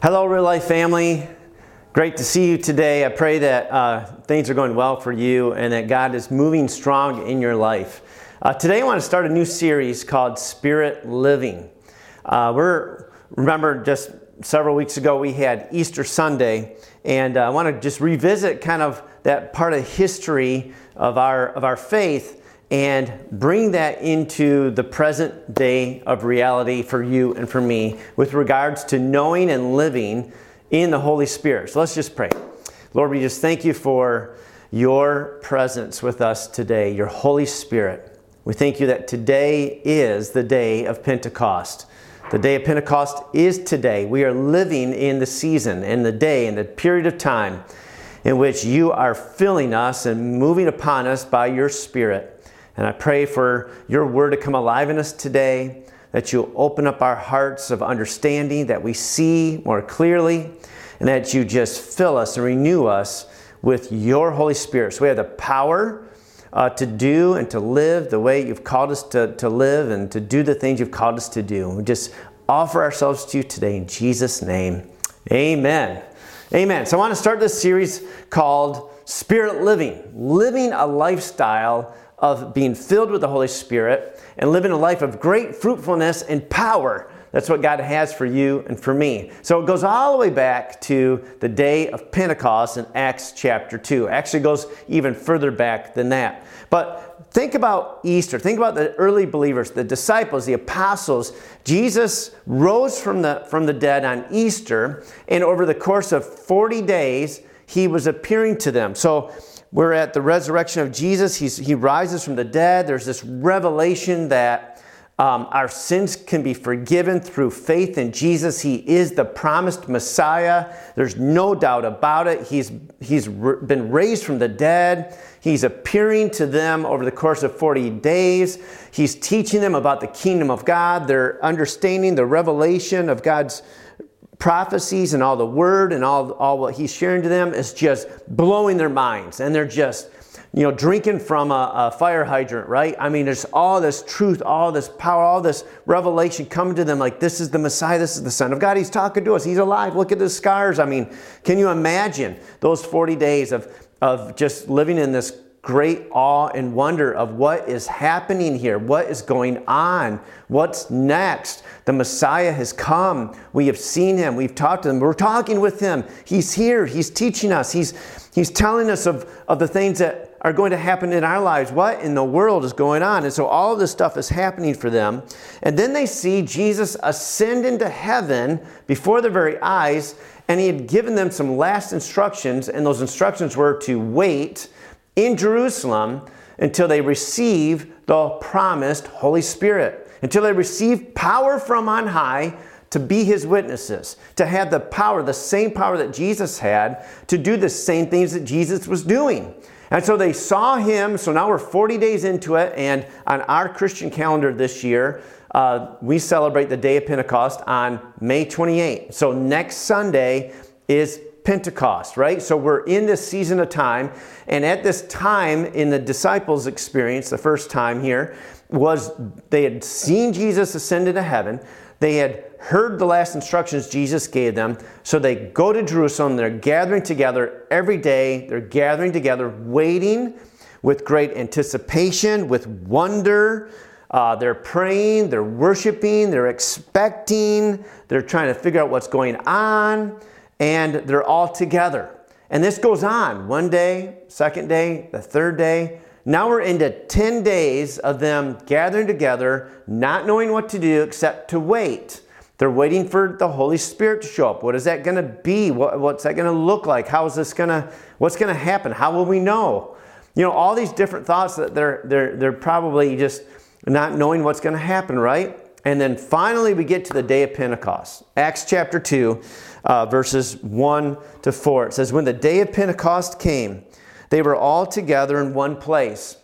Hello, real life family. Great to see you today. I pray that uh, things are going well for you and that God is moving strong in your life. Uh, today, I want to start a new series called Spirit Living. Uh, we're remember just several weeks ago we had Easter Sunday, and uh, I want to just revisit kind of that part of history of our of our faith and bring that into the present day of reality for you and for me with regards to knowing and living in the Holy Spirit. So let's just pray. Lord, we just thank you for your presence with us today, your Holy Spirit. We thank you that today is the day of Pentecost. The day of Pentecost is today. We are living in the season, in the day, in the period of time in which you are filling us and moving upon us by your Spirit. And I pray for your word to come alive in us today, that you'll open up our hearts of understanding, that we see more clearly, and that you just fill us and renew us with your Holy Spirit. So we have the power uh, to do and to live the way you've called us to, to live and to do the things you've called us to do. We just offer ourselves to you today in Jesus' name. Amen. Amen. So I want to start this series called Spirit Living, living a lifestyle of being filled with the Holy Spirit and living a life of great fruitfulness and power. That's what God has for you and for me. So it goes all the way back to the day of Pentecost in Acts chapter 2. Actually goes even further back than that. But think about Easter. Think about the early believers, the disciples, the apostles. Jesus rose from the, from the dead on Easter, and over the course of 40 days, he was appearing to them. So we're at the resurrection of Jesus. He's, he rises from the dead. There's this revelation that um, our sins can be forgiven through faith in Jesus. He is the promised Messiah. There's no doubt about it. He's, he's re- been raised from the dead. He's appearing to them over the course of 40 days. He's teaching them about the kingdom of God. They're understanding the revelation of God's prophecies and all the word and all, all what he's sharing to them is just blowing their minds. And they're just, you know, drinking from a, a, fire hydrant, right? I mean, there's all this truth, all this power, all this revelation coming to them like, this is the Messiah, this is the Son of God. He's talking to us, He's alive. Look at the scars. I mean, can you imagine those 40 days of, of just living in this great awe and wonder of what is happening here, what is going on, what's next. The Messiah has come. We have seen him. We've talked to him. We're talking with him. He's here. He's teaching us. He's, he's telling us of, of the things that are going to happen in our lives. What in the world is going on? And so all of this stuff is happening for them. And then they see Jesus ascend into heaven before their very eyes. And he had given them some last instructions. And those instructions were to wait in Jerusalem until they receive the promised Holy Spirit, until they receive power from on high to be his witnesses, to have the power, the same power that Jesus had, to do the same things that Jesus was doing. And so they saw him. So now we're 40 days into it. And on our Christian calendar this year, uh, we celebrate the day of Pentecost on May 28. So next Sunday is Pentecost, right? So we're in this season of time. And at this time in the disciples' experience, the first time here, was they had seen Jesus ascend into heaven. They had heard the last instructions Jesus gave them. So they go to Jerusalem. They're gathering together every day. They're gathering together, waiting with great anticipation, with wonder. Uh, they're praying, they're worshiping, they're expecting, they're trying to figure out what's going on and they're all together. And this goes on one day, second day, the third day. Now we're into 10 days of them gathering together, not knowing what to do except to wait. They're waiting for the Holy Spirit to show up. What is that going to be? What, what's that going to look like? How is this going to, what's going to happen? How will we know? You know, all these different thoughts that they're, they're, they're probably just not knowing what's going to happen, right? And then finally, we get to the day of Pentecost. Acts chapter 2, uh, verses 1 to 4. It says, When the day of Pentecost came, they were all together in one place.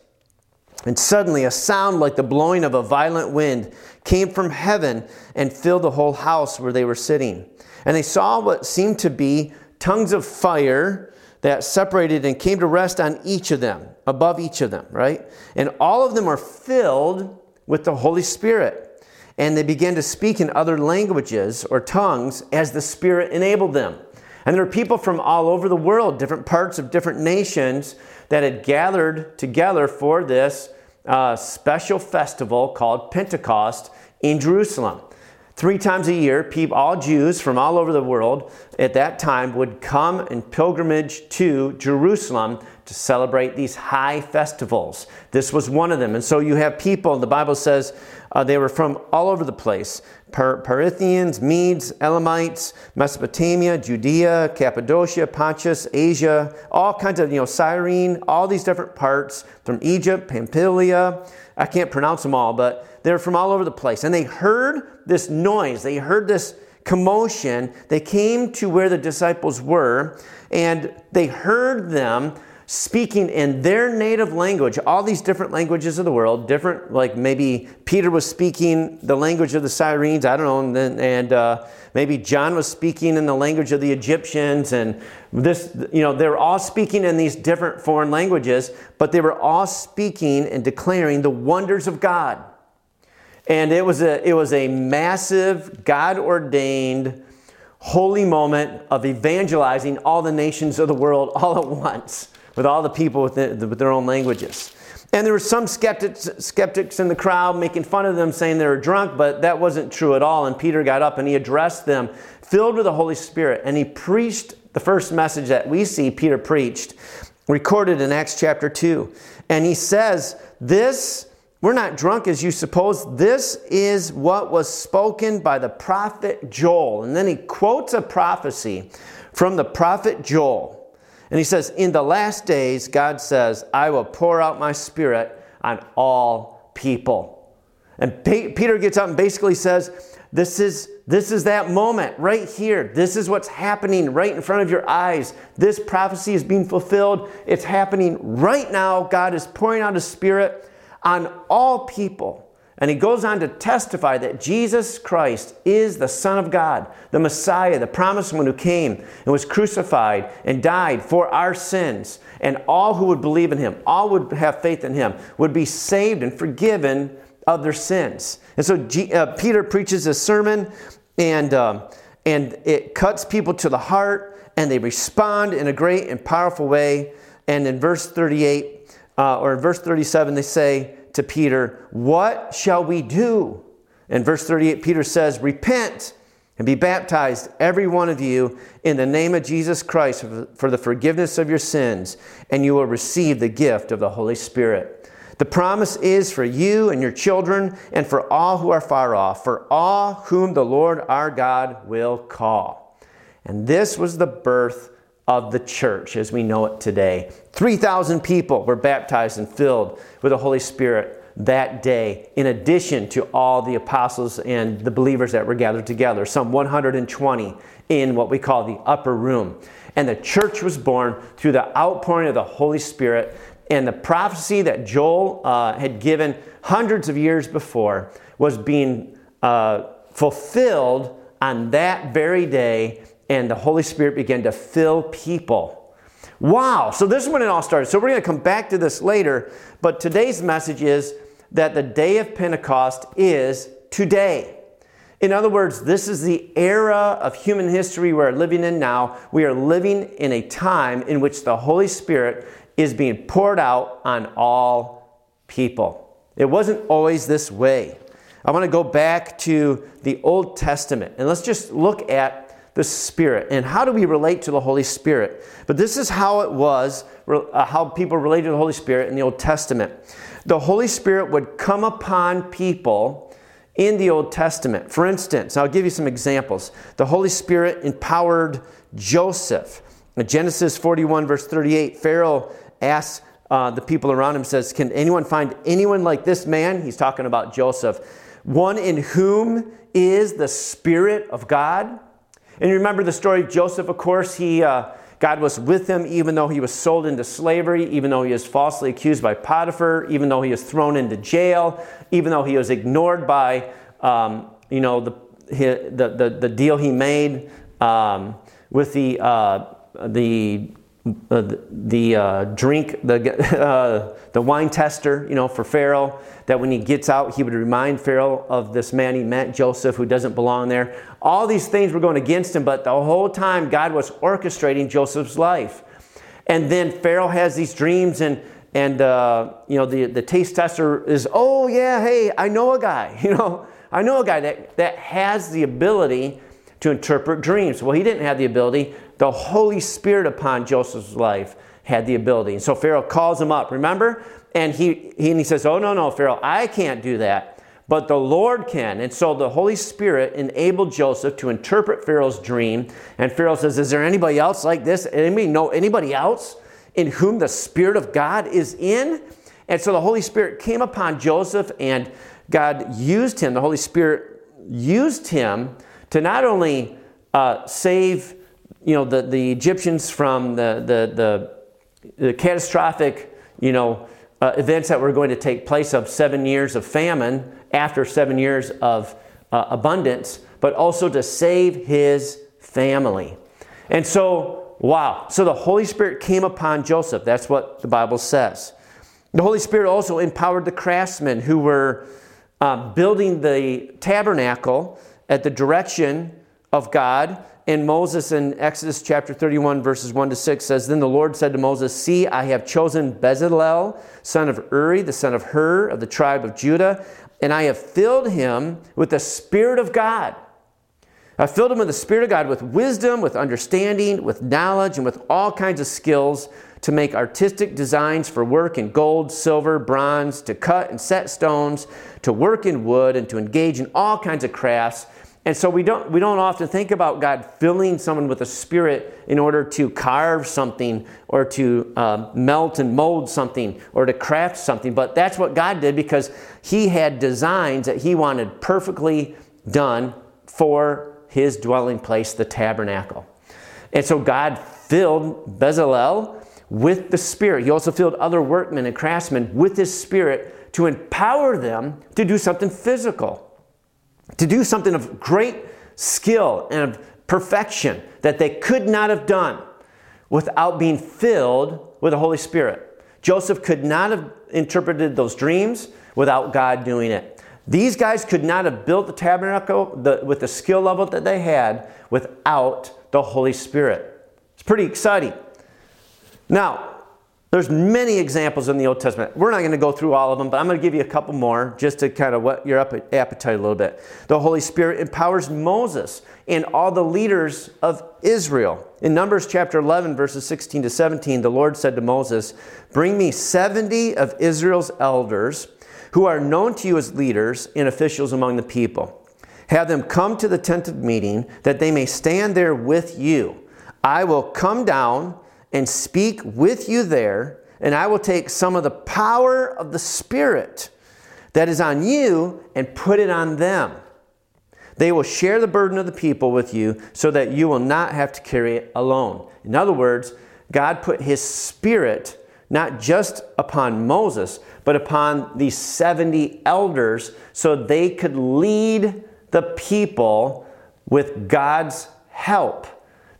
And suddenly, a sound like the blowing of a violent wind came from heaven and filled the whole house where they were sitting. And they saw what seemed to be tongues of fire that separated and came to rest on each of them, above each of them, right? And all of them are filled with the Holy Spirit and they began to speak in other languages or tongues as the Spirit enabled them. And there were people from all over the world, different parts of different nations, that had gathered together for this uh, special festival called Pentecost in Jerusalem. Three times a year, people, all Jews from all over the world at that time would come in pilgrimage to Jerusalem to celebrate these high festivals. This was one of them. And so you have people, the Bible says uh, they were from all over the place Parthians, Medes, Elamites, Mesopotamia, Judea, Cappadocia, Pontus, Asia, all kinds of, you know, Cyrene, all these different parts from Egypt, Pamphylia. I can't pronounce them all, but they're from all over the place. And they heard this noise, they heard this commotion. They came to where the disciples were, and they heard them speaking in their native language, all these different languages of the world, different, like maybe Peter was speaking the language of the Cyrenes, I don't know, and, and uh, maybe John was speaking in the language of the Egyptians, and this, you know, they were all speaking in these different foreign languages, but they were all speaking and declaring the wonders of God. And it was a, it was a massive, God ordained, holy moment of evangelizing all the nations of the world all at once with all the people with, the, with their own languages. And there were some skeptics, skeptics in the crowd making fun of them, saying they were drunk, but that wasn't true at all. And Peter got up and he addressed them, filled with the Holy Spirit, and he preached the first message that we see Peter preached, recorded in Acts chapter 2. And he says, This, we're not drunk as you suppose. This is what was spoken by the prophet Joel. And then he quotes a prophecy from the prophet Joel. And he says, In the last days, God says, I will pour out my spirit on all people. And Peter gets up and basically says, this is, this is that moment right here. This is what's happening right in front of your eyes. This prophecy is being fulfilled. It's happening right now. God is pouring out His Spirit on all people. And he goes on to testify that Jesus Christ is the Son of God, the Messiah, the promised one who came and was crucified and died for our sins. And all who would believe in him, all would have faith in him, would be saved and forgiven of their sins. And so G, uh, Peter preaches a sermon, and, um, and it cuts people to the heart, and they respond in a great and powerful way. And in verse 38, uh, or in verse 37, they say, to Peter, What shall we do? In verse 38, Peter says, Repent and be baptized, every one of you, in the name of Jesus Christ for the forgiveness of your sins, and you will receive the gift of the Holy Spirit. The promise is for you and your children, and for all who are far off, for all whom the Lord our God will call. And this was the birth of the church as we know it today. 3,000 people were baptized and filled with the Holy Spirit that day, in addition to all the apostles and the believers that were gathered together, some 120 in what we call the upper room. And the church was born through the outpouring of the Holy Spirit. And the prophecy that Joel uh, had given hundreds of years before was being uh, fulfilled on that very day and the Holy Spirit began to fill people. Wow, so this is when it all started. So we're going to come back to this later, but today's message is that the day of Pentecost is today. In other words, this is the era of human history we're living in now. We are living in a time in which the Holy Spirit is being poured out on all people. It wasn't always this way. I want to go back to the Old Testament and let's just look at the Spirit. And how do we relate to the Holy Spirit? But this is how it was, uh, how people related to the Holy Spirit in the Old Testament. The Holy Spirit would come upon people in the Old Testament. For instance, I'll give you some examples. The Holy Spirit empowered Joseph. In Genesis 41, verse 38, Pharaoh asks uh, the people around him, says, Can anyone find anyone like this man? He's talking about Joseph. One in whom is the Spirit of God? And you remember the story of Joseph, of course, he, uh, God was with him even though he was sold into slavery, even though he was falsely accused by Potiphar, even though he was thrown into jail, even though he was ignored by, um, you know, the, the, the, the, deal he made um, with the, uh, the uh, the, uh, drink, the, uh, the wine tester, you know, for Pharaoh, that when he gets out, he would remind Pharaoh of this man he met, Joseph, who doesn't belong there. All these things were going against him, but the whole time God was orchestrating Joseph's life. And then Pharaoh has these dreams, and, and uh, you know, the, the taste tester is, oh, yeah, hey, I know a guy, you know, I know a guy that, that has the ability to interpret dreams. Well, he didn't have the ability. The Holy Spirit upon Joseph's life had the ability. And so Pharaoh calls him up, remember? And he, he, and he says, Oh, no, no, Pharaoh, I can't do that, but the Lord can. And so the Holy Spirit enabled Joseph to interpret Pharaoh's dream. And Pharaoh says, Is there anybody else like this? Anybody know anybody else in whom the Spirit of God is in? And so the Holy Spirit came upon Joseph, and God used him, the Holy Spirit used him to not only uh, save you know, the, the Egyptians from the, the, the, the catastrophic you know, uh, events that were going to take place of seven years of famine after seven years of uh, abundance, but also to save his family. And so, wow. So the Holy Spirit came upon Joseph. That's what the Bible says. The Holy Spirit also empowered the craftsmen who were uh, building the tabernacle at the direction of God. And Moses in Exodus chapter 31, verses 1 to 6 says, Then the Lord said to Moses, See, I have chosen Bezalel, son of Uri, the son of Hur, of the tribe of Judah, and I have filled him with the Spirit of God. I filled him with the Spirit of God with wisdom, with understanding, with knowledge, and with all kinds of skills to make artistic designs for work in gold, silver, bronze, to cut and set stones, to work in wood, and to engage in all kinds of crafts. And so we don't, we don't often think about God filling someone with a spirit in order to carve something or to uh, melt and mold something or to craft something. But that's what God did because He had designs that He wanted perfectly done for His dwelling place, the tabernacle. And so God filled Bezalel with the Spirit. He also filled other workmen and craftsmen with His Spirit to empower them to do something physical, to do something of great skill and of perfection that they could not have done without being filled with the Holy Spirit. Joseph could not have interpreted those dreams without God doing it. These guys could not have built the tabernacle with the skill level that they had without the Holy Spirit. It's pretty exciting. Now, there's many examples in the Old Testament. We're not going to go through all of them, but I'm going to give you a couple more just to kind of whet your appetite a little bit. The Holy Spirit empowers Moses and all the leaders of Israel. In Numbers chapter 11, verses 16 to 17, the Lord said to Moses, Bring me 70 of Israel's elders who are known to you as leaders and officials among the people. Have them come to the tent of meeting that they may stand there with you. I will come down and speak with you there, and I will take some of the power of the Spirit that is on you and put it on them. They will share the burden of the people with you so that you will not have to carry it alone. In other words, God put His Spirit not just upon Moses, but upon these 70 elders so they could lead the people with God's help.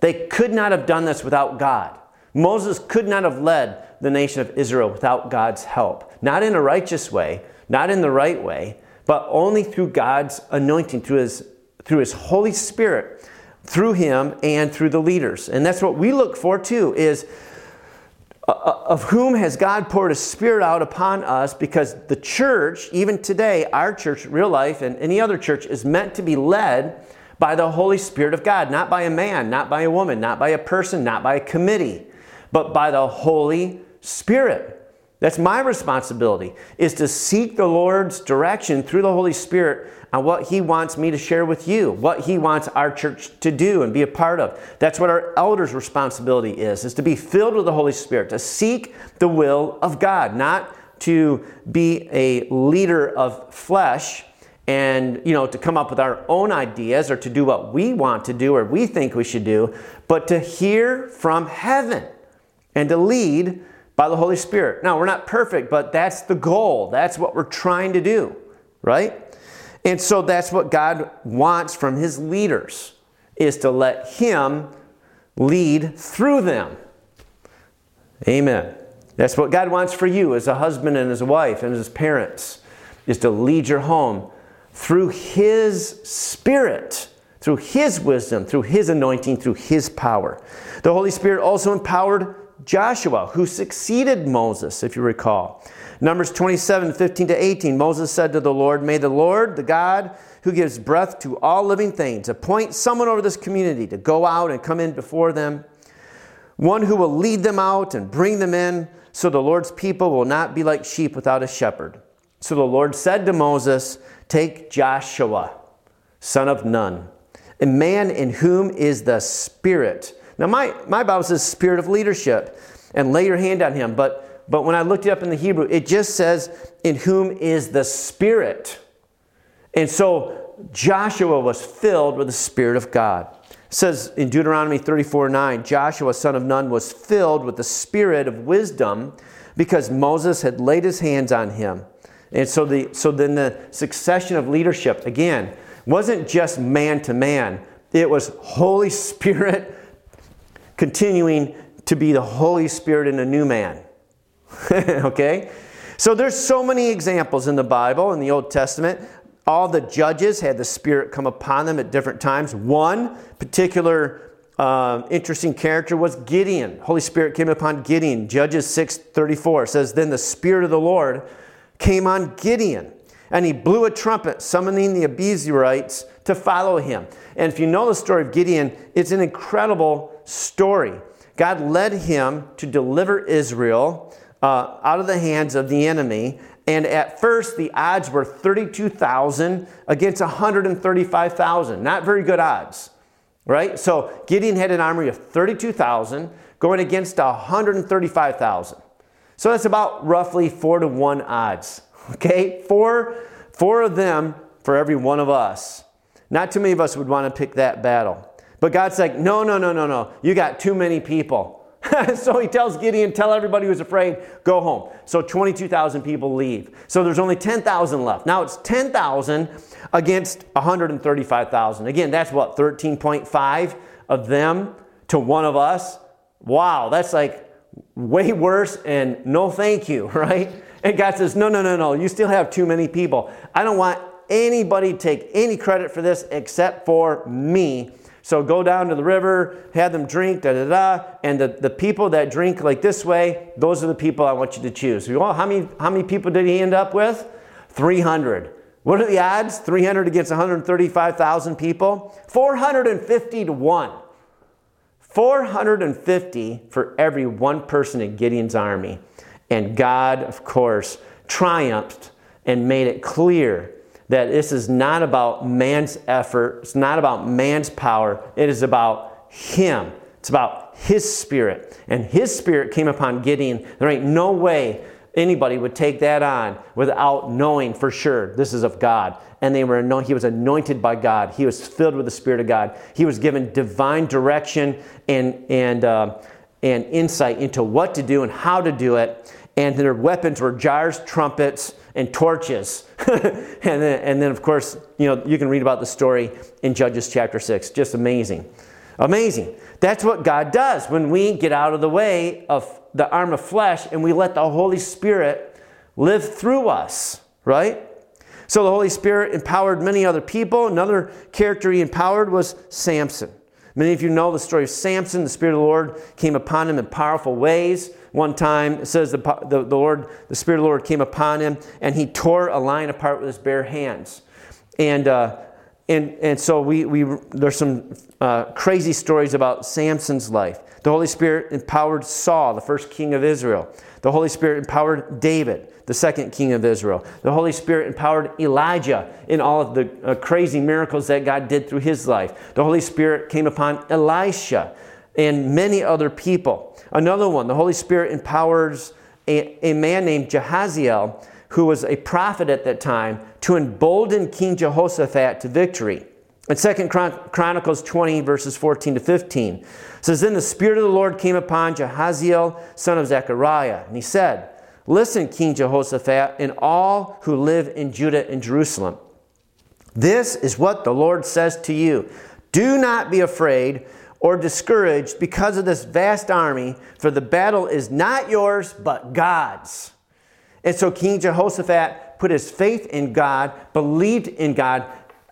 They could not have done this without God. Moses could not have led the nation of Israel without God's help. Not in a righteous way, not in the right way, but only through God's anointing, through his, through his Holy Spirit, through him and through the leaders. And that's what we look for too, is uh, uh, of whom has God poured his spirit out upon us because the church, even today, our church, real life, and any other church, is meant to be led by the Holy Spirit of God, not by a man, not by a woman, not by a person, not by a committee but by the Holy Spirit. That's my responsibility is to seek the Lord's direction through the Holy Spirit on what he wants me to share with you, what he wants our church to do and be a part of. That's what our elders' responsibility is, is to be filled with the Holy Spirit, to seek the will of God, not to be a leader of flesh and you know to come up with our own ideas or to do what we want to do or we think we should do, but to hear from heaven and to lead by the Holy Spirit. Now, we're not perfect, but that's the goal. That's what we're trying to do, right? And so that's what God wants from his leaders is to let him lead through them. Amen. That's what God wants for you as a husband and as a wife and as parents, is to lead your home through His Spirit, through His wisdom, through His anointing, through His power. The Holy Spirit also empowered Joshua, who succeeded Moses, if you recall. Numbers 27 15 to 18, Moses said to the Lord, May the Lord, the God who gives breath to all living things, appoint someone over this community to go out and come in before them, one who will lead them out and bring them in, so the Lord's people will not be like sheep without a shepherd. So the Lord said to Moses, Take Joshua, son of Nun, a man in whom is the Spirit. Now, my, my Bible says Spirit of leadership, and lay your hand on him. But, but when I looked it up in the Hebrew, it just says, In whom is the Spirit. And so Joshua was filled with the Spirit of God. It says in Deuteronomy 34 9, Joshua, son of Nun, was filled with the Spirit of wisdom because Moses had laid his hands on him. And so, the, so then the succession of leadership, again, wasn't just man to man, it was Holy Spirit continuing to be the Holy Spirit in a new man. okay? So there's so many examples in the Bible, in the Old Testament. All the judges had the Spirit come upon them at different times. One particular uh, interesting character was Gideon. Holy Spirit came upon Gideon. Judges 6:34 says, "Then the Spirit of the Lord came on Gideon, and he blew a trumpet, summoning the Abiezrites to follow him." And if you know the story of Gideon, it's an incredible story. God led him to deliver Israel uh, out of the hands of the enemy. And at first, the odds were 32,000 against 135,000. Not very good odds, right? So Gideon had an army of 32,000 going against 135,000. So that's about roughly four to one odds, okay? Four, four of them for every one of us. Not too many of us would want to pick that battle. But God's like, no, no, no, no, no. You got too many people. so he tells Gideon, tell everybody who's afraid, go home. So 22,000 people leave. So there's only 10,000 left. Now it's 10,000 against 135,000. Again, that's what, 13.5 of them to one of us? Wow, that's like way worse and no thank you, right? And God says, no, no, no, no, you still have too many people. I don't want anybody to take any credit for this except for me so go down to the river, have them drink, da da da. And the, the people that drink like this way, those are the people I want you to choose. Well, how many, how many people did he end up with? 300. What are the odds? 300 against 135,000 people? 450 to 1. 450 for every one person in Gideon's army. And God, of course, triumphed and made it clear that this is not about man's effort, it's not about man's power, it is about Him. It's about His Spirit. And His Spirit came upon Gideon. There ain't no way anybody would take that on without knowing for sure this is of God. And they were anointed, he was anointed by God. He was filled with the Spirit of God. He was given divine direction and, and, uh, and insight into what to do and how to do it. And their weapons were jars, trumpets, and torches. and, then, and then, of course, you know, you can read about the story in Judges chapter 6. Just amazing. Amazing. That's what God does when we get out of the way of the arm of flesh and we let the Holy Spirit live through us, right? So the Holy Spirit empowered many other people. Another character he empowered was Samson. Many of you know the story of Samson. The Spirit of the Lord came upon him in powerful ways. One time, it says the, the, the, Lord, the Spirit of the Lord came upon him, and he tore a lion apart with his bare hands. And, uh, and, and so we, we, there's some uh, crazy stories about Samson's life. The Holy Spirit empowered Saul, the first king of Israel. The Holy Spirit empowered David, the second king of Israel. The Holy Spirit empowered Elijah in all of the uh, crazy miracles that God did through his life. The Holy Spirit came upon Elisha and many other people. Another one, the Holy Spirit empowers a, a man named Jehaziel, who was a prophet at that time, to embolden King Jehoshaphat to victory. In 2 Chronicles 20, verses 14 to 15, says, Then the Spirit of the Lord came upon Jehaziel, son of Zechariah, and he said, Listen, King Jehoshaphat, and all who live in Judah and Jerusalem. This is what the Lord says to you Do not be afraid or discouraged because of this vast army, for the battle is not yours, but God's. And so King Jehoshaphat put his faith in God, believed in God,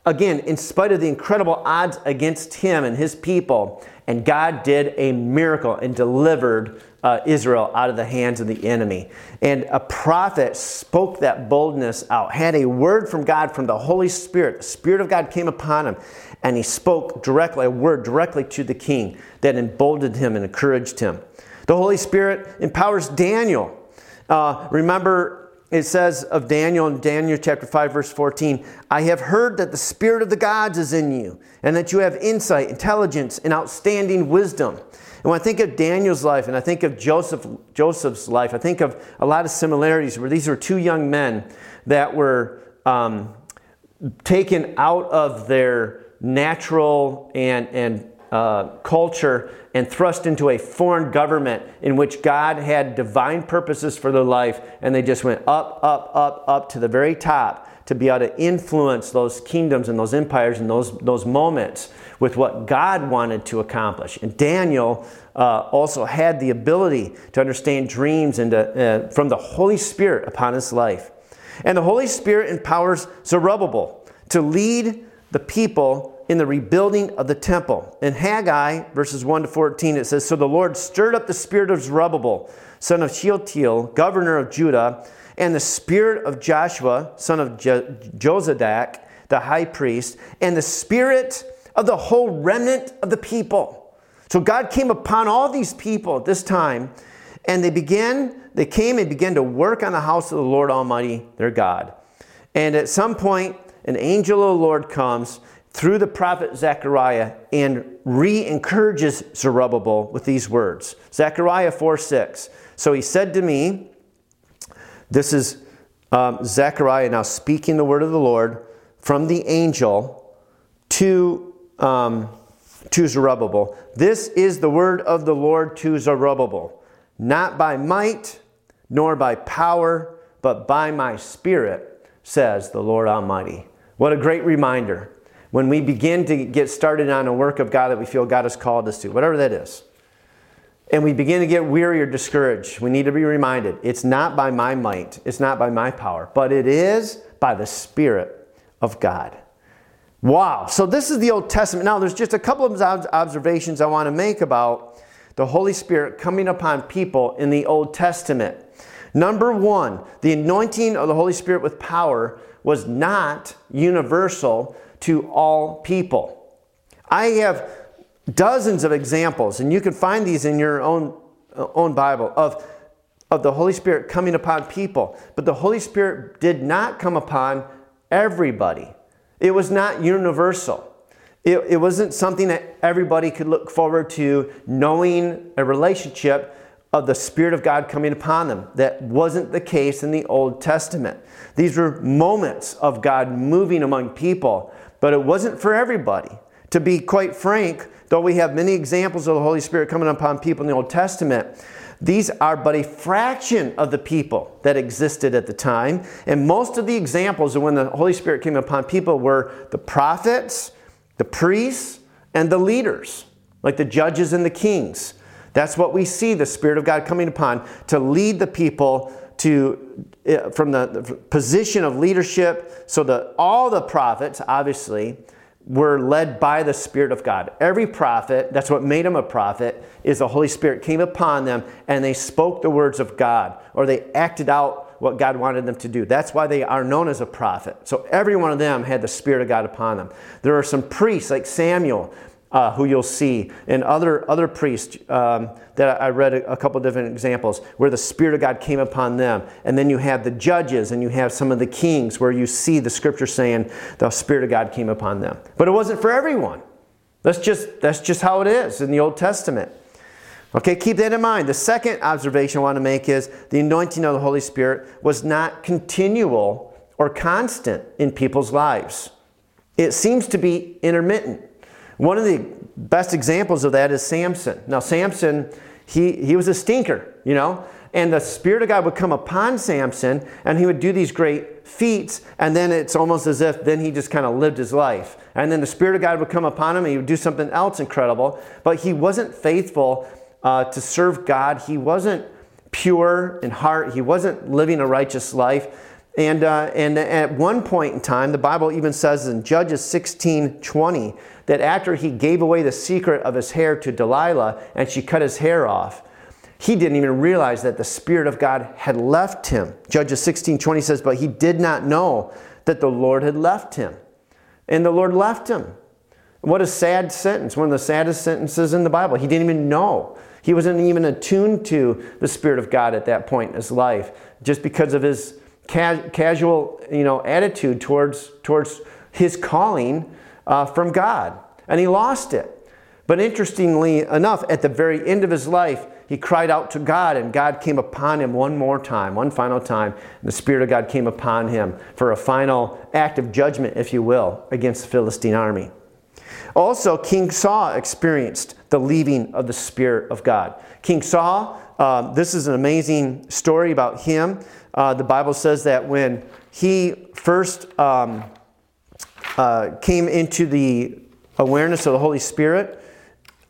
again, in spite of the incredible odds against him and his people. And God did a miracle and delivered uh, Israel out of the hands of the enemy. And a prophet spoke that boldness out, had a word from God from the Holy Spirit. The Spirit of God came upon him, and he spoke directly, a word directly to the king that emboldened him and encouraged him. The Holy Spirit empowers Daniel. Uh, remember, it says of Daniel in Daniel chapter 5, verse 14, I have heard that the Spirit of the gods is in you, and that you have insight, intelligence, and outstanding wisdom. And when I think of Daniel's life and I think of Joseph, Joseph's life, I think of a lot of similarities where these were two young men that were um, taken out of their natural and, and uh, culture and thrust into a foreign government in which God had divine purposes for their life, and they just went up, up, up, up to the very top to be able to influence those kingdoms and those empires and those, those moments with what God wanted to accomplish. And Daniel uh, also had the ability to understand dreams and to, uh, from the Holy Spirit upon his life. And the Holy Spirit empowers Zerubbabel to lead the people in the rebuilding of the temple. In Haggai, verses 1 to 14, it says So the Lord stirred up the spirit of Zerubbabel, son of Shealtiel, governor of Judah and the spirit of Joshua, son of Jozadak, the high priest, and the spirit of the whole remnant of the people. So God came upon all these people at this time, and they began, they came and began to work on the house of the Lord Almighty, their God. And at some point, an angel of the Lord comes through the prophet Zechariah and re encourages Zerubbabel with these words Zechariah 4 6. So he said to me, this is um, Zechariah now speaking the word of the Lord from the angel to, um, to Zerubbabel. This is the word of the Lord to Zerubbabel, not by might nor by power, but by my spirit, says the Lord Almighty. What a great reminder when we begin to get started on a work of God that we feel God has called us to, whatever that is and we begin to get weary or discouraged, we need to be reminded it's not by my might, it's not by my power, but it is by the Spirit of God. Wow. So this is the Old Testament. Now, there's just a couple of observations I want to make about the Holy Spirit coming upon people in the Old Testament. Number one, the anointing of the Holy Spirit with power was not universal to all people. I have dozens of examples, and you can find these in your own, uh, own Bible, of, of the Holy Spirit coming upon people. But the Holy Spirit did not come upon everybody, it was not universal. It, it wasn't something that everybody could look forward to knowing a relationship of the Spirit of God coming upon them. That wasn't the case in the Old Testament. These were moments of God moving among people, but it wasn't for everybody. To be quite frank, Though we have many examples of the Holy Spirit coming upon people in the Old Testament, these are but a fraction of the people that existed at the time. And most of the examples of when the Holy Spirit came upon people were the prophets, the priests, and the leaders, like the judges and the kings. That's what we see the Spirit of God coming upon to lead the people to eh, from the position of leadership. So that all the prophets, obviously, were led by the Spirit of God. Every prophet, that's what made him a prophet, is the Holy Spirit came upon them and they spoke the words of God or they acted out what God wanted them to do. That's why they are known as a prophet. So every one of them had the Spirit of God upon them. There are some priests like Samuel uh, who you'll see, and other, other priests um, that I read a, a, couple different examples where the Spirit of God came upon them. And then you have the judges and you have some of the kings where you see the scripture saying the Spirit of God came upon them. But it wasn't for everyone. That's just, that's just how it is in the Old Testament. Okay, keep that in mind. The second observation I want to make is the anointing of the Holy Spirit was not continual or constant in people's lives. It seems to be intermittent. One of the best examples of that is Samson. Now, Samson, he, he was a stinker, you know, and the Spirit of God would come upon Samson and he would do these great feats, and then it's almost as if then he just kind of lived his life. And then the Spirit of God would come upon him and he would do something else incredible. But he wasn't faithful uh, to serve God. He wasn't pure in heart. He wasn't living a righteous life. And, uh, and at one point in time, the Bible even says in Judges 16 20 that after he gave away the secret of his hair to Delilah and she cut his hair off, he didn't even realize that the Spirit of God had left him. Judges 16 20 says, But he did not know that the Lord had left him. And the Lord left him. What a sad sentence, one of the saddest sentences in the Bible. He didn't even know. He wasn't even attuned to the Spirit of God at that point in his life, just because of his ca- casual, you know, attitude towards towards his calling uh, from God, and he lost it. But interestingly enough, at the very end of his life, he cried out to God, and God came upon him one more time, one final time. And the Spirit of God came upon him for a final act of judgment, if you will, against the Philistine army. Also, King Saul experienced the leaving of the Spirit of God. King Saul, uh, this is an amazing story about him. Uh, the Bible says that when he first um, uh, came into the awareness of the Holy Spirit,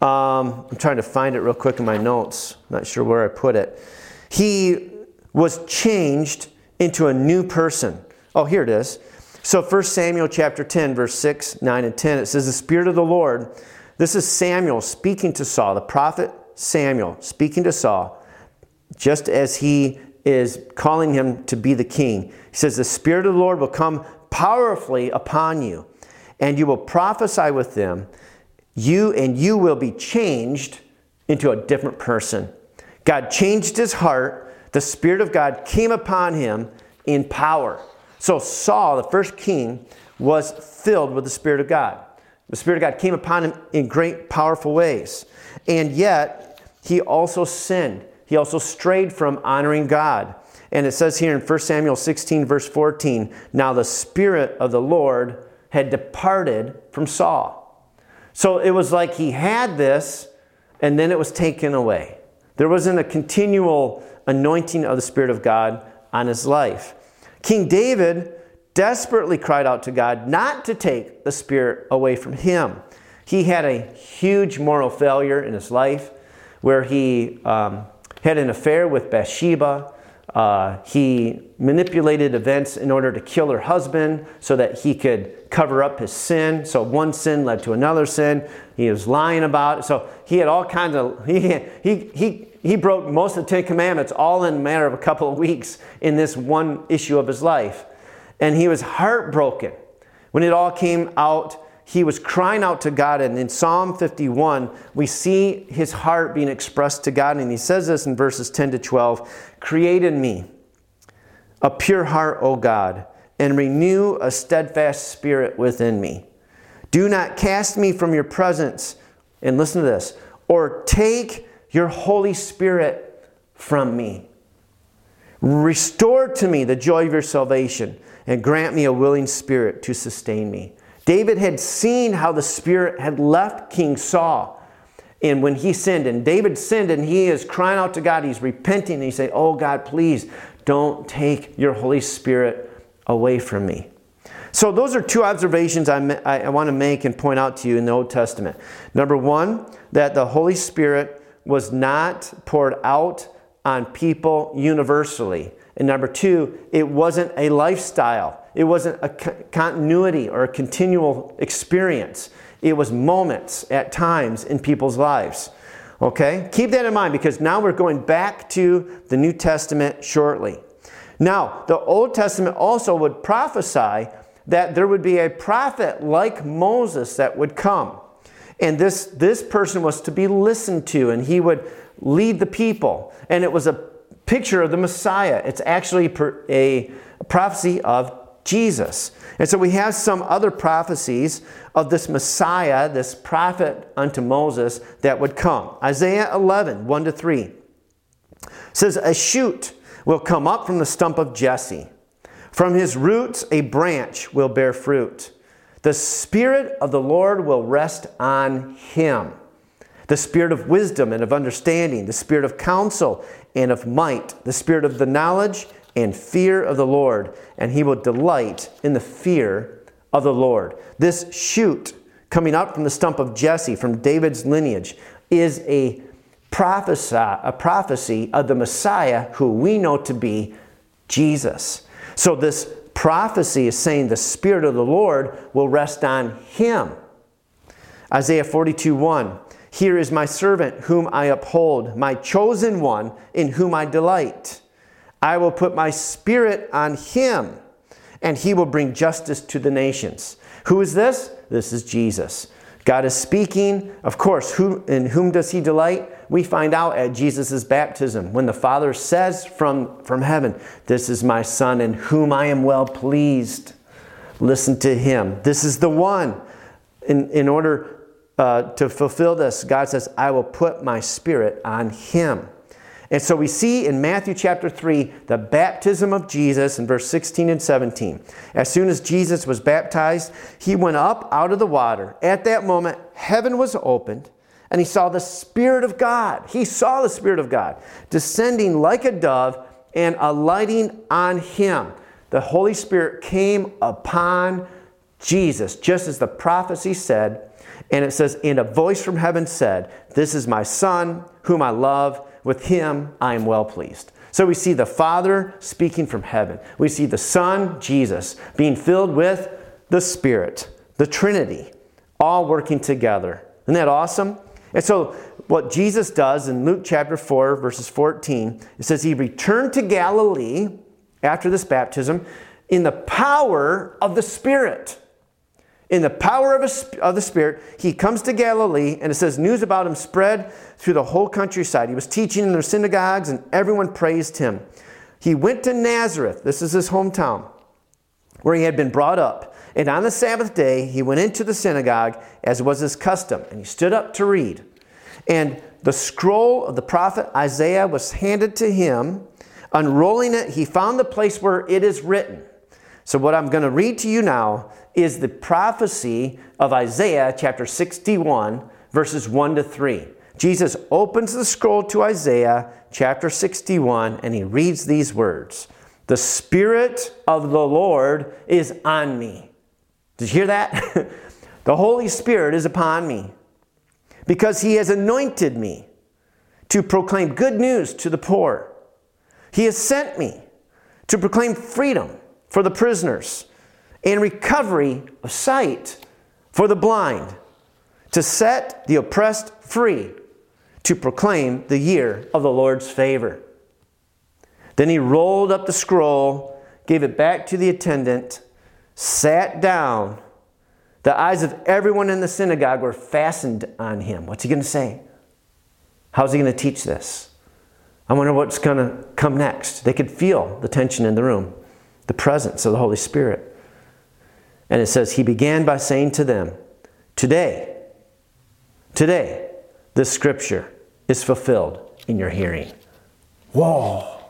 um, I'm trying to find it real quick in my notes. Not sure where I put it. He was changed into a new person. Oh, here it is. So 1 Samuel chapter 10, verse 6, 9, and 10, it says, The Spirit of the Lord, this is Samuel speaking to Saul, the prophet Samuel speaking to Saul, just as he is calling him to be the king. He says, The Spirit of the Lord will come powerfully upon you, and you will prophesy with them, you and you will be changed into a different person. God changed his heart. The Spirit of God came upon him in power. So Saul, the first king, was filled with the Spirit of God. The Spirit of God came upon him in great, powerful ways. And yet, he also sinned. He also strayed from honoring God. And it says here in 1 Samuel 16, verse 14 Now the Spirit of the Lord had departed from Saul. So it was like he had this, and then it was taken away. There wasn't a continual anointing of the Spirit of God on his life. King David desperately cried out to God not to take the Spirit away from him. He had a huge moral failure in his life where he um, had an affair with Bathsheba. Uh, he manipulated events in order to kill her husband so that he could cover up his sin. So one sin led to another sin. He was lying about it. So he had all kinds of, he, he, he, he broke most of the Ten Commandments all in a matter of a couple of weeks in this one issue of his life. And he was heartbroken. When it all came out, he was crying out to God. And in Psalm 51, we see his heart being expressed to God. And he says this in verses 10 to 12 Create in me a pure heart, O God, and renew a steadfast spirit within me. Do not cast me from your presence. And listen to this or take your Holy Spirit from me. Restore to me the joy of your salvation and grant me a willing spirit to sustain me. David had seen how the Spirit had left King Saul. And when he sinned, and David sinned, and he is crying out to God, he's repenting, and he say, Oh God, please don't take your Holy Spirit away from me. So, those are two observations I, I, want to make and point out to you in the Old Testament. Number one, that the Holy Spirit was not poured out on people universally. And number two, it wasn't a lifestyle, it wasn't a continuity or a continual experience. It was moments at times in people's lives. Okay? Keep that in mind because now we're going back to the New Testament shortly. Now, the Old Testament also would prophesy that there would be a prophet like Moses that would come. And this, this person was to be listened to, and he would lead the people. And it was a picture of the Messiah. It's actually a prophecy of Jesus. And so we have some other prophecies of this Messiah, this prophet unto Moses that would come. Isaiah 11, 1 to 3 says, A shoot will come up from the stump of Jesse. From his roots, a branch will bear fruit. The Spirit of the Lord will rest on him the Spirit of wisdom and of understanding, the Spirit of counsel and of might, the Spirit of the knowledge and fear of the Lord, and he will delight in the fear of the Lord. This shoot coming up from the stump of Jesse, from David's lineage, is a prophecy, a prophecy of the Messiah who we know to be Jesus. So this prophecy is saying the Spirit of the Lord will rest on him. Isaiah 42 1. Here is my servant whom I uphold, my chosen one in whom I delight. I will put my spirit on him, and he will bring justice to the nations. Who is this? This is Jesus. God is speaking. Of course, who, in whom does he delight? We find out at Jesus' baptism when the Father says from, from heaven, This is my Son in whom I am well pleased. Listen to him. This is the one. In, in order uh, to fulfill this, God says, I will put my spirit on him. And so we see in Matthew chapter 3 the baptism of Jesus in verse 16 and 17. As soon as Jesus was baptized, he went up out of the water. At that moment, heaven was opened, and he saw the Spirit of God. He saw the Spirit of God descending like a dove and alighting on him. The Holy Spirit came upon Jesus, just as the prophecy said. And it says, And a voice from heaven said, This is my Son, whom I love with him I am well pleased. So we see the Father speaking from heaven. We see the Son, Jesus, being filled with the Spirit, the Trinity, all working together. Isn't that awesome? And so, what Jesus does in Luke chapter 4, verses 14, it says he returned to Galilee after this baptism in the power of the Spirit in the power of, a, of the Spirit, he comes to Galilee, and it says news about him spread through the whole countryside. He was teaching in their synagogues, and everyone praised him. He went to Nazareth, this is his hometown, where he had been brought up. And on the Sabbath day, he went into the synagogue, as was his custom, and he stood up to read. And the scroll of the prophet Isaiah was handed to him. Unrolling it, he found the place where it is written. So, what I'm going to read to you now is the prophecy of Isaiah chapter 61, verses 1 to 3. Jesus opens the scroll to Isaiah chapter 61 and he reads these words The Spirit of the Lord is on me. Did you hear that? the Holy Spirit is upon me because he has anointed me to proclaim good news to the poor. He has sent me to proclaim freedom for the prisoners and recovery of sight for the blind, to set the oppressed free, to proclaim the year of the Lord's favor. Then he rolled up the scroll, gave it back to the attendant, sat down. The eyes of everyone in the synagogue were fastened on him. What's he going to say? How's he going to teach this? I wonder what's going to come next. They could feel the tension in the room, the presence of the Holy Spirit. And it says, He began by saying to them, Today, today, this scripture is fulfilled in your hearing. Whoa.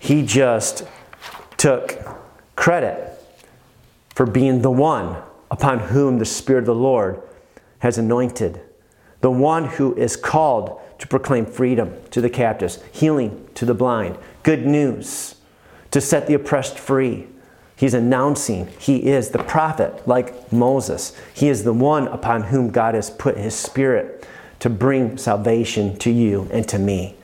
He just took credit for being the one upon whom the Spirit of the Lord has anointed, the one who is called to proclaim freedom to the captives, healing to the blind, good news, to set the oppressed free, He's announcing he is the prophet like Moses. He is the one upon whom God has put his spirit to bring salvation to you and to me.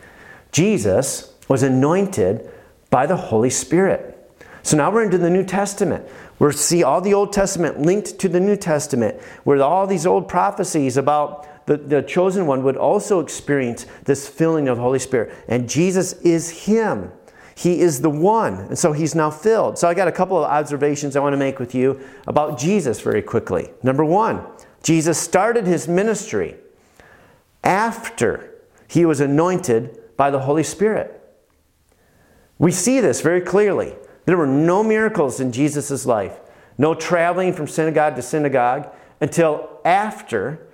Jesus was anointed by the Holy Spirit. So now we're into the New Testament. We see all the Old Testament linked to the New Testament, where all these old prophecies about the, the chosen one would also experience this filling of the Holy Spirit. And Jesus is Him. He is the one. And so he's now filled. So I got a couple of observations I want to make with you about Jesus very quickly. Number one, Jesus started his ministry after he was anointed by the Holy Spirit. We see this very clearly. There were no miracles in Jesus' life, no traveling from synagogue to synagogue until after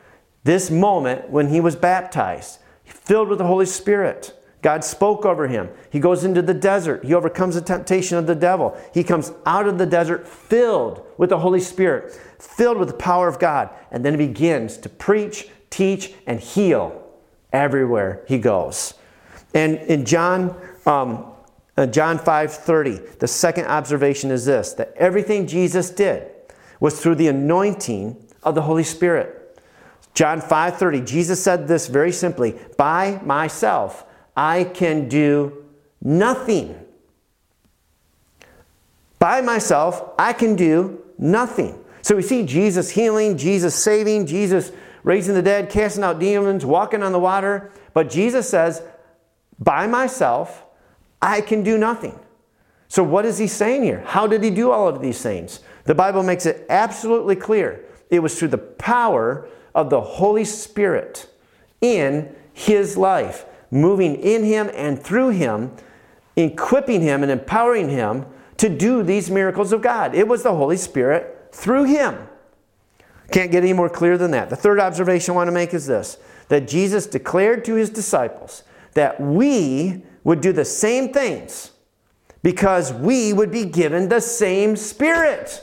this moment when he was baptized, filled with the Holy Spirit. God spoke over him. He goes into the desert. He overcomes the temptation of the devil. He comes out of the desert filled with the Holy Spirit, filled with the power of God. And then he begins to preach, teach, and heal everywhere he goes. And in John um, Uh, John 5:30. The second observation is this that everything Jesus did was through the anointing of the Holy Spirit. John 5:30. Jesus said this very simply, "By myself I can do nothing." By myself I can do nothing. So we see Jesus healing, Jesus saving, Jesus raising the dead, casting out demons, walking on the water, but Jesus says, "By myself I can do nothing. So, what is he saying here? How did he do all of these things? The Bible makes it absolutely clear it was through the power of the Holy Spirit in his life, moving in him and through him, equipping him and empowering him to do these miracles of God. It was the Holy Spirit through him. Can't get any more clear than that. The third observation I want to make is this that Jesus declared to his disciples that we would do the same things because we would be given the same Spirit.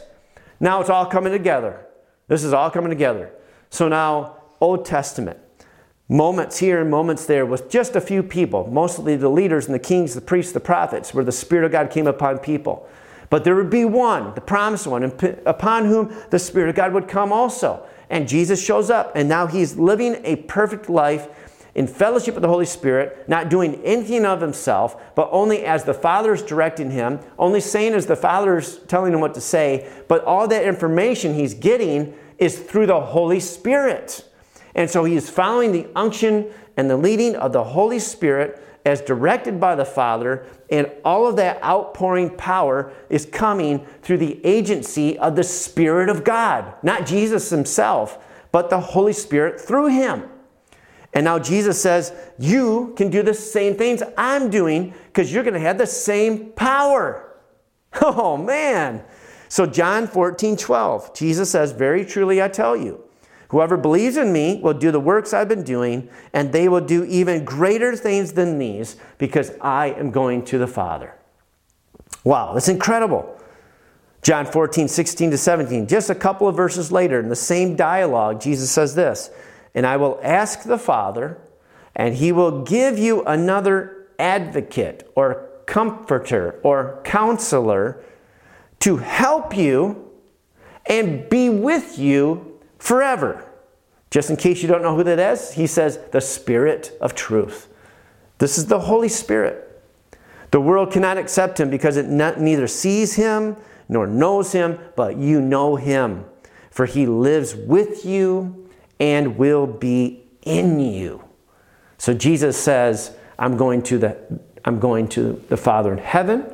Now it's all coming together. This is all coming together. So now, Old Testament. Moments here and moments there with just a few people, mostly the leaders and the kings, the priests, the prophets, where the Spirit of God came upon people. But there would be one, the promised one, upon whom the Spirit of God would come also. And Jesus shows up, and now he's living a perfect life in fellowship with the Holy Spirit, not doing anything of himself, but only as the Father is directing him, only saying as the Father is telling him what to say, but all that information he's getting is through the Holy Spirit. And so he is following the unction and the leading of the Holy Spirit as directed by the Father, and all of that outpouring power is coming through the agency of the Spirit of God, not Jesus himself, but the Holy Spirit through him. And now Jesus says, You can do the same things I'm doing because you're going to have the same power. Oh, man. So, John 14, 12, Jesus says, Very truly I tell you, whoever believes in me will do the works I've been doing, and they will do even greater things than these because I am going to the Father. Wow, that's incredible. John 14, 16 to 17, just a couple of verses later, in the same dialogue, Jesus says this and I will ask the Father, and he will give you another advocate or comforter or counselor to help you and be with you forever. Just in case you don't know who that is, he says, the Spirit of truth. This is the Holy Spirit. The world cannot accept him because it neither sees him nor knows him, but you know him. For he lives with you and will be in you. So Jesus says, I'm going to the I'm going to the Father in heaven.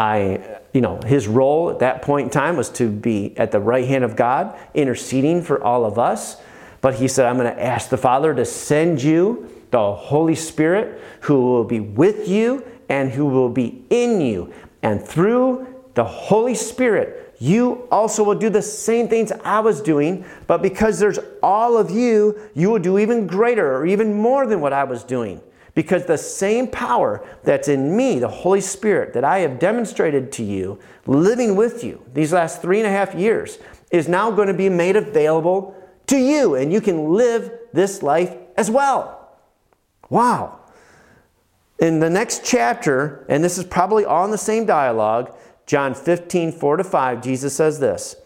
I, you know, his role at that point in time was to be at the right hand of God, interceding for all of us. But he said, I'm going to ask the Father to send you the Holy Spirit who will be with you and who will be in you. And through the Holy Spirit, you also will do the same things I was doing, but because there's all of you, you will do even greater or even more than what I was doing. Because the same power that's in me, the Holy Spirit, that I have demonstrated to you, living with you these last three and a half years, is now going to be made available to you, and you can live this life as well. Wow. In the next chapter, and this is probably all in the same dialogue, John 15, 4 to 5, Jesus says this.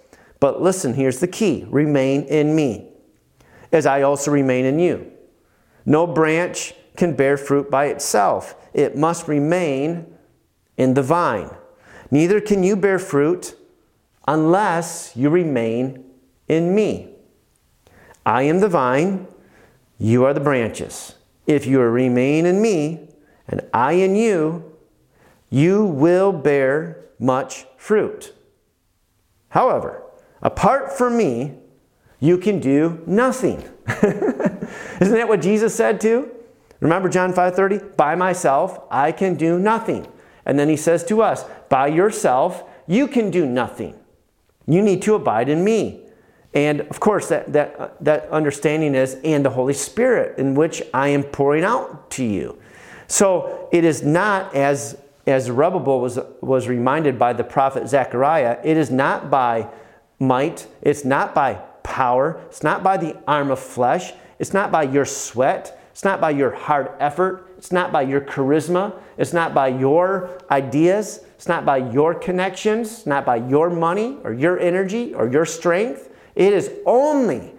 But listen, here's the key remain in me, as I also remain in you. No branch can bear fruit by itself, it must remain in the vine. Neither can you bear fruit unless you remain in me. I am the vine, you are the branches. If you remain in me, and I in you, you will bear much fruit. However, apart from me, you can do nothing. Isn't that what Jesus said too? Remember John 5:30? By myself I can do nothing. And then he says to us, by yourself you can do nothing. You need to abide in me. And of course, that, that, uh, that understanding is, and the Holy Spirit, in which I am pouring out to you. So it is not as as Zerubbabel was, was reminded by the prophet Zechariah, it is not by might, it's not by power, it's not by the arm of flesh, it's not by your sweat, it's not by your hard effort, It's not by your charisma. It's not by your ideas. It's not by your connections. It's not by your money or your energy or your strength. It is only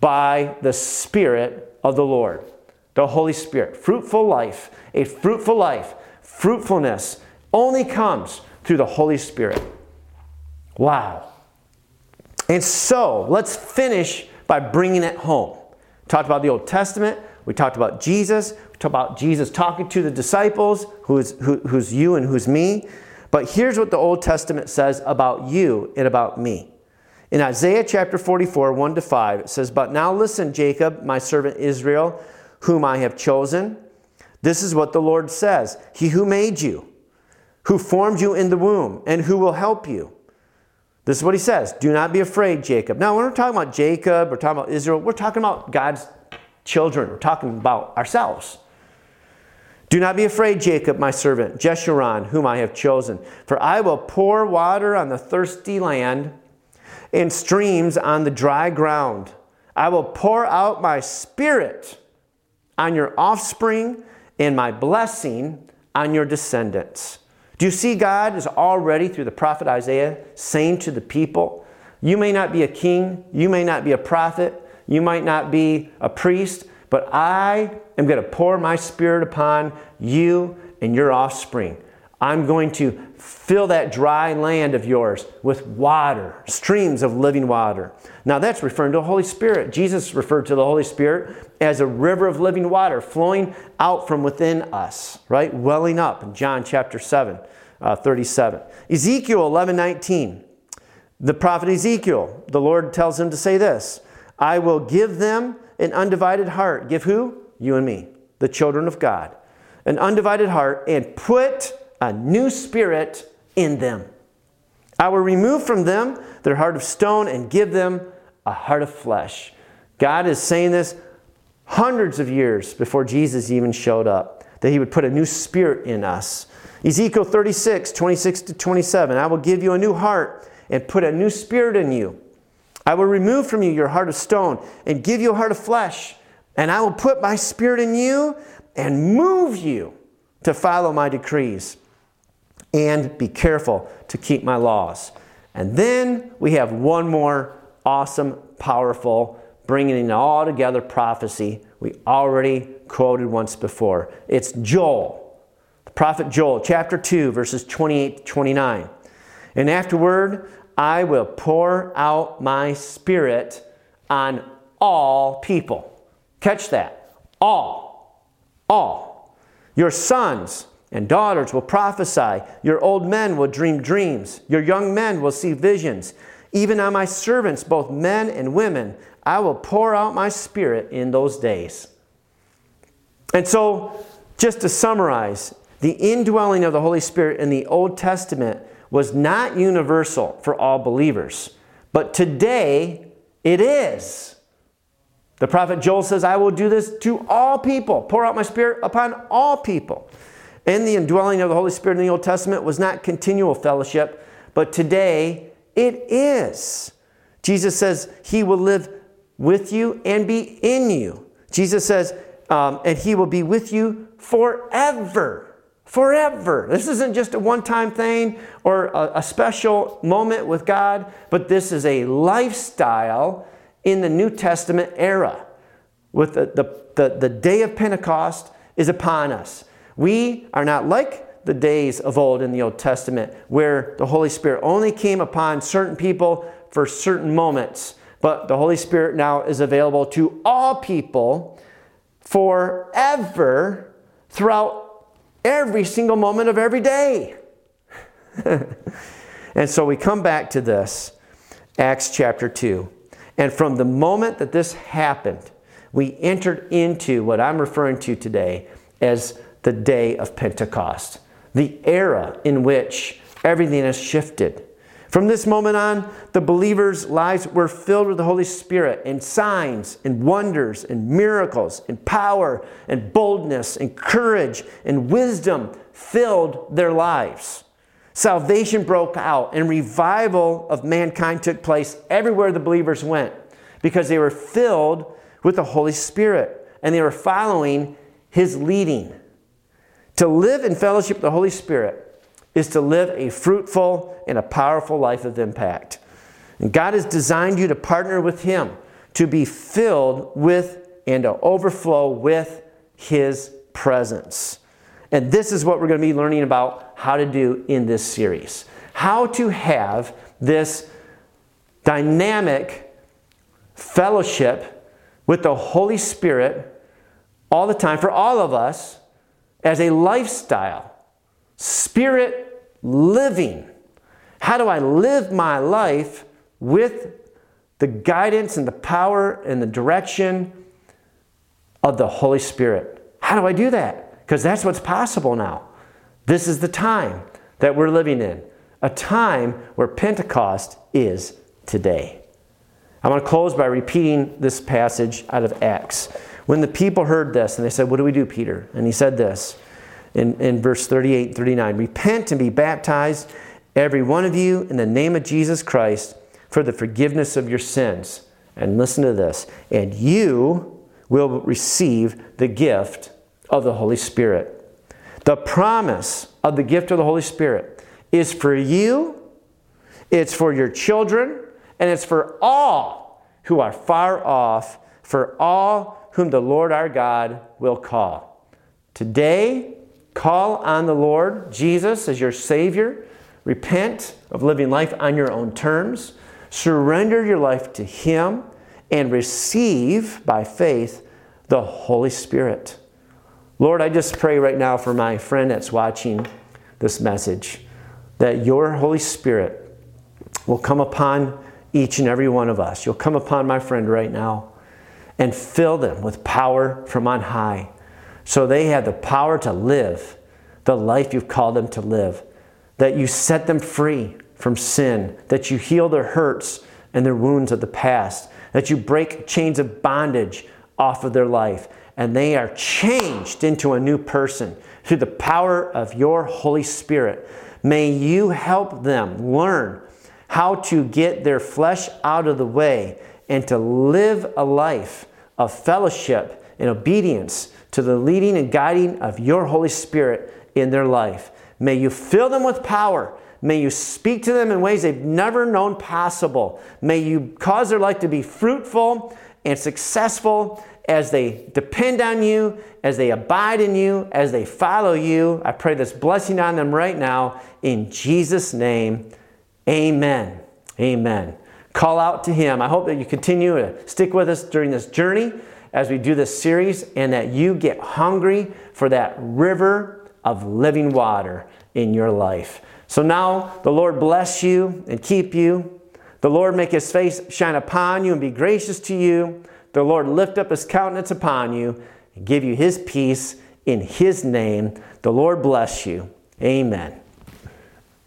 by the Spirit of the Lord, the Holy Spirit. Fruitful life, a fruitful life, fruitfulness only comes through the Holy Spirit. Wow. And so let's finish by bringing it home. talked about the Old Testament. We talked about Jesus. We talked about Jesus talking to the disciples, who's, who, who's you and who's me. But here's what the Old Testament says about you and about me. In Isaiah chapter 44, 1 to 5, it says, But now listen, Jacob, my servant Israel, whom I have chosen. This is what the Lord says He who made you, who formed you in the womb, and who will help you. This is what he says Do not be afraid, Jacob. Now, when we're talking about Jacob, we're talking about Israel, we're talking about God's children. We're talking about ourselves. Do not be afraid, Jacob, my servant, Jeshurun, whom I have chosen. For I will pour water on the thirsty land and streams on the dry ground. I will pour out my spirit on your offspring and my blessing on your descendants. Do you see God is already, through the prophet Isaiah, saying to the people, You may not be a king, you may not be a prophet, you might not be a priest, but I am going to pour my spirit upon you and your offspring. I'm going to fill that dry land of yours with water, streams of living water. Now, that's referring to the Holy Spirit. Jesus referred to the Holy Spirit as a river of living water flowing out from within us, right? Welling up in John chapter 7, uh, 37. Ezekiel 11 19. The prophet Ezekiel, the Lord tells him to say this I will give them an undivided heart. Give who? You and me, the children of God. An undivided heart and put a new spirit in them. I will remove from them their heart of stone and give them a heart of flesh. God is saying this hundreds of years before Jesus even showed up, that He would put a new spirit in us. Ezekiel 36, 26 to 27. I will give you a new heart and put a new spirit in you. I will remove from you your heart of stone and give you a heart of flesh. And I will put my spirit in you and move you to follow my decrees and be careful to keep my laws. And then we have one more awesome, powerful, bringing it all together prophecy we already quoted once before. It's Joel, the prophet Joel, chapter 2, verses 28 to 29. And afterward, I will pour out my spirit on all people. Catch that. All. All. Your sons and daughters will prophesy. Your old men will dream dreams. Your young men will see visions. Even on my servants, both men and women, I will pour out my spirit in those days. And so, just to summarize, the indwelling of the Holy Spirit in the Old Testament was not universal for all believers, but today it is. The prophet Joel says, I will do this to all people, pour out my spirit upon all people. And the indwelling of the Holy Spirit in the Old Testament was not continual fellowship, but today it is. Jesus says he will live with you and be in you. Jesus says, um, and he will be with you forever. Forever. This isn't just a one time thing or a, a special moment with God, but this is a lifestyle in the New Testament era. With the, the, the, the day of Pentecost is upon us. We are not like the days of old in the Old Testament where the Holy Spirit only came upon certain people for certain moments, but the Holy Spirit now is available to all people forever throughout every single moment of every day. and so we come back to this, Acts chapter 2. And from the moment that this happened, we entered into what I'm referring to today as the day of Pentecost, the era in which everything has shifted. From this moment on, the believers' lives were filled with the Holy Spirit and signs and wonders and miracles and power and boldness and courage and wisdom filled their lives. Salvation broke out and revival of mankind took place everywhere the believers went because they were filled with the Holy Spirit and they were following His leading. To live in fellowship with the Holy Spirit is to live a fruitful and a powerful life of impact. And God has designed you to partner with Him, to be filled with and to overflow with His presence. And this is what we're going to be learning about how to do in this series. How to have this dynamic fellowship with the Holy Spirit all the time for all of us as a lifestyle, spirit living. How do I live my life with the guidance and the power and the direction of the Holy Spirit? How do I do that? Because that's what's possible now. This is the time that we're living in, a time where Pentecost is today. I want to close by repeating this passage out of Acts. When the people heard this, and they said, What do we do, Peter? And he said this in, in verse 38 39 Repent and be baptized, every one of you, in the name of Jesus Christ, for the forgiveness of your sins. And listen to this, and you will receive the gift of the Holy Spirit. The promise of the gift of the Holy Spirit is for you, it's for your children, and it's for all who are far off, for all whom the Lord our God will call. Today, call on the Lord Jesus as your Savior. Repent of living life on your own terms. Surrender your life to Him and receive by faith the Holy Spirit. Lord, I just pray right now for my friend that's watching this message that your Holy Spirit will come upon each and every one of us. You'll come upon my friend right now and fill them with power from on high so they have the power to live the life you've called them to live. That you set them free from sin, that you heal their hurts and their wounds of the past, that you break chains of bondage off of their life, and they are changed into a new person through the power of your Holy Spirit. May you help them learn how to get their flesh out of the way and to live a life of fellowship and obedience to the leading and guiding of your Holy Spirit in their life. May you fill them with power. May you speak to them in ways they've never known possible. May you cause their life to be fruitful and successful as they depend on you, as they abide in you, as they follow you. I pray this blessing on them right now in Jesus' name. Amen. Amen call out to Him. I hope that you continue to stick with us during this journey as we do this series and that you get hungry for that river of living water in your life. So now the Lord bless you and keep you. The Lord make his face shine upon you and be gracious to you. The Lord lift up his countenance upon you and give you his peace in his name. The Lord bless you. Amen.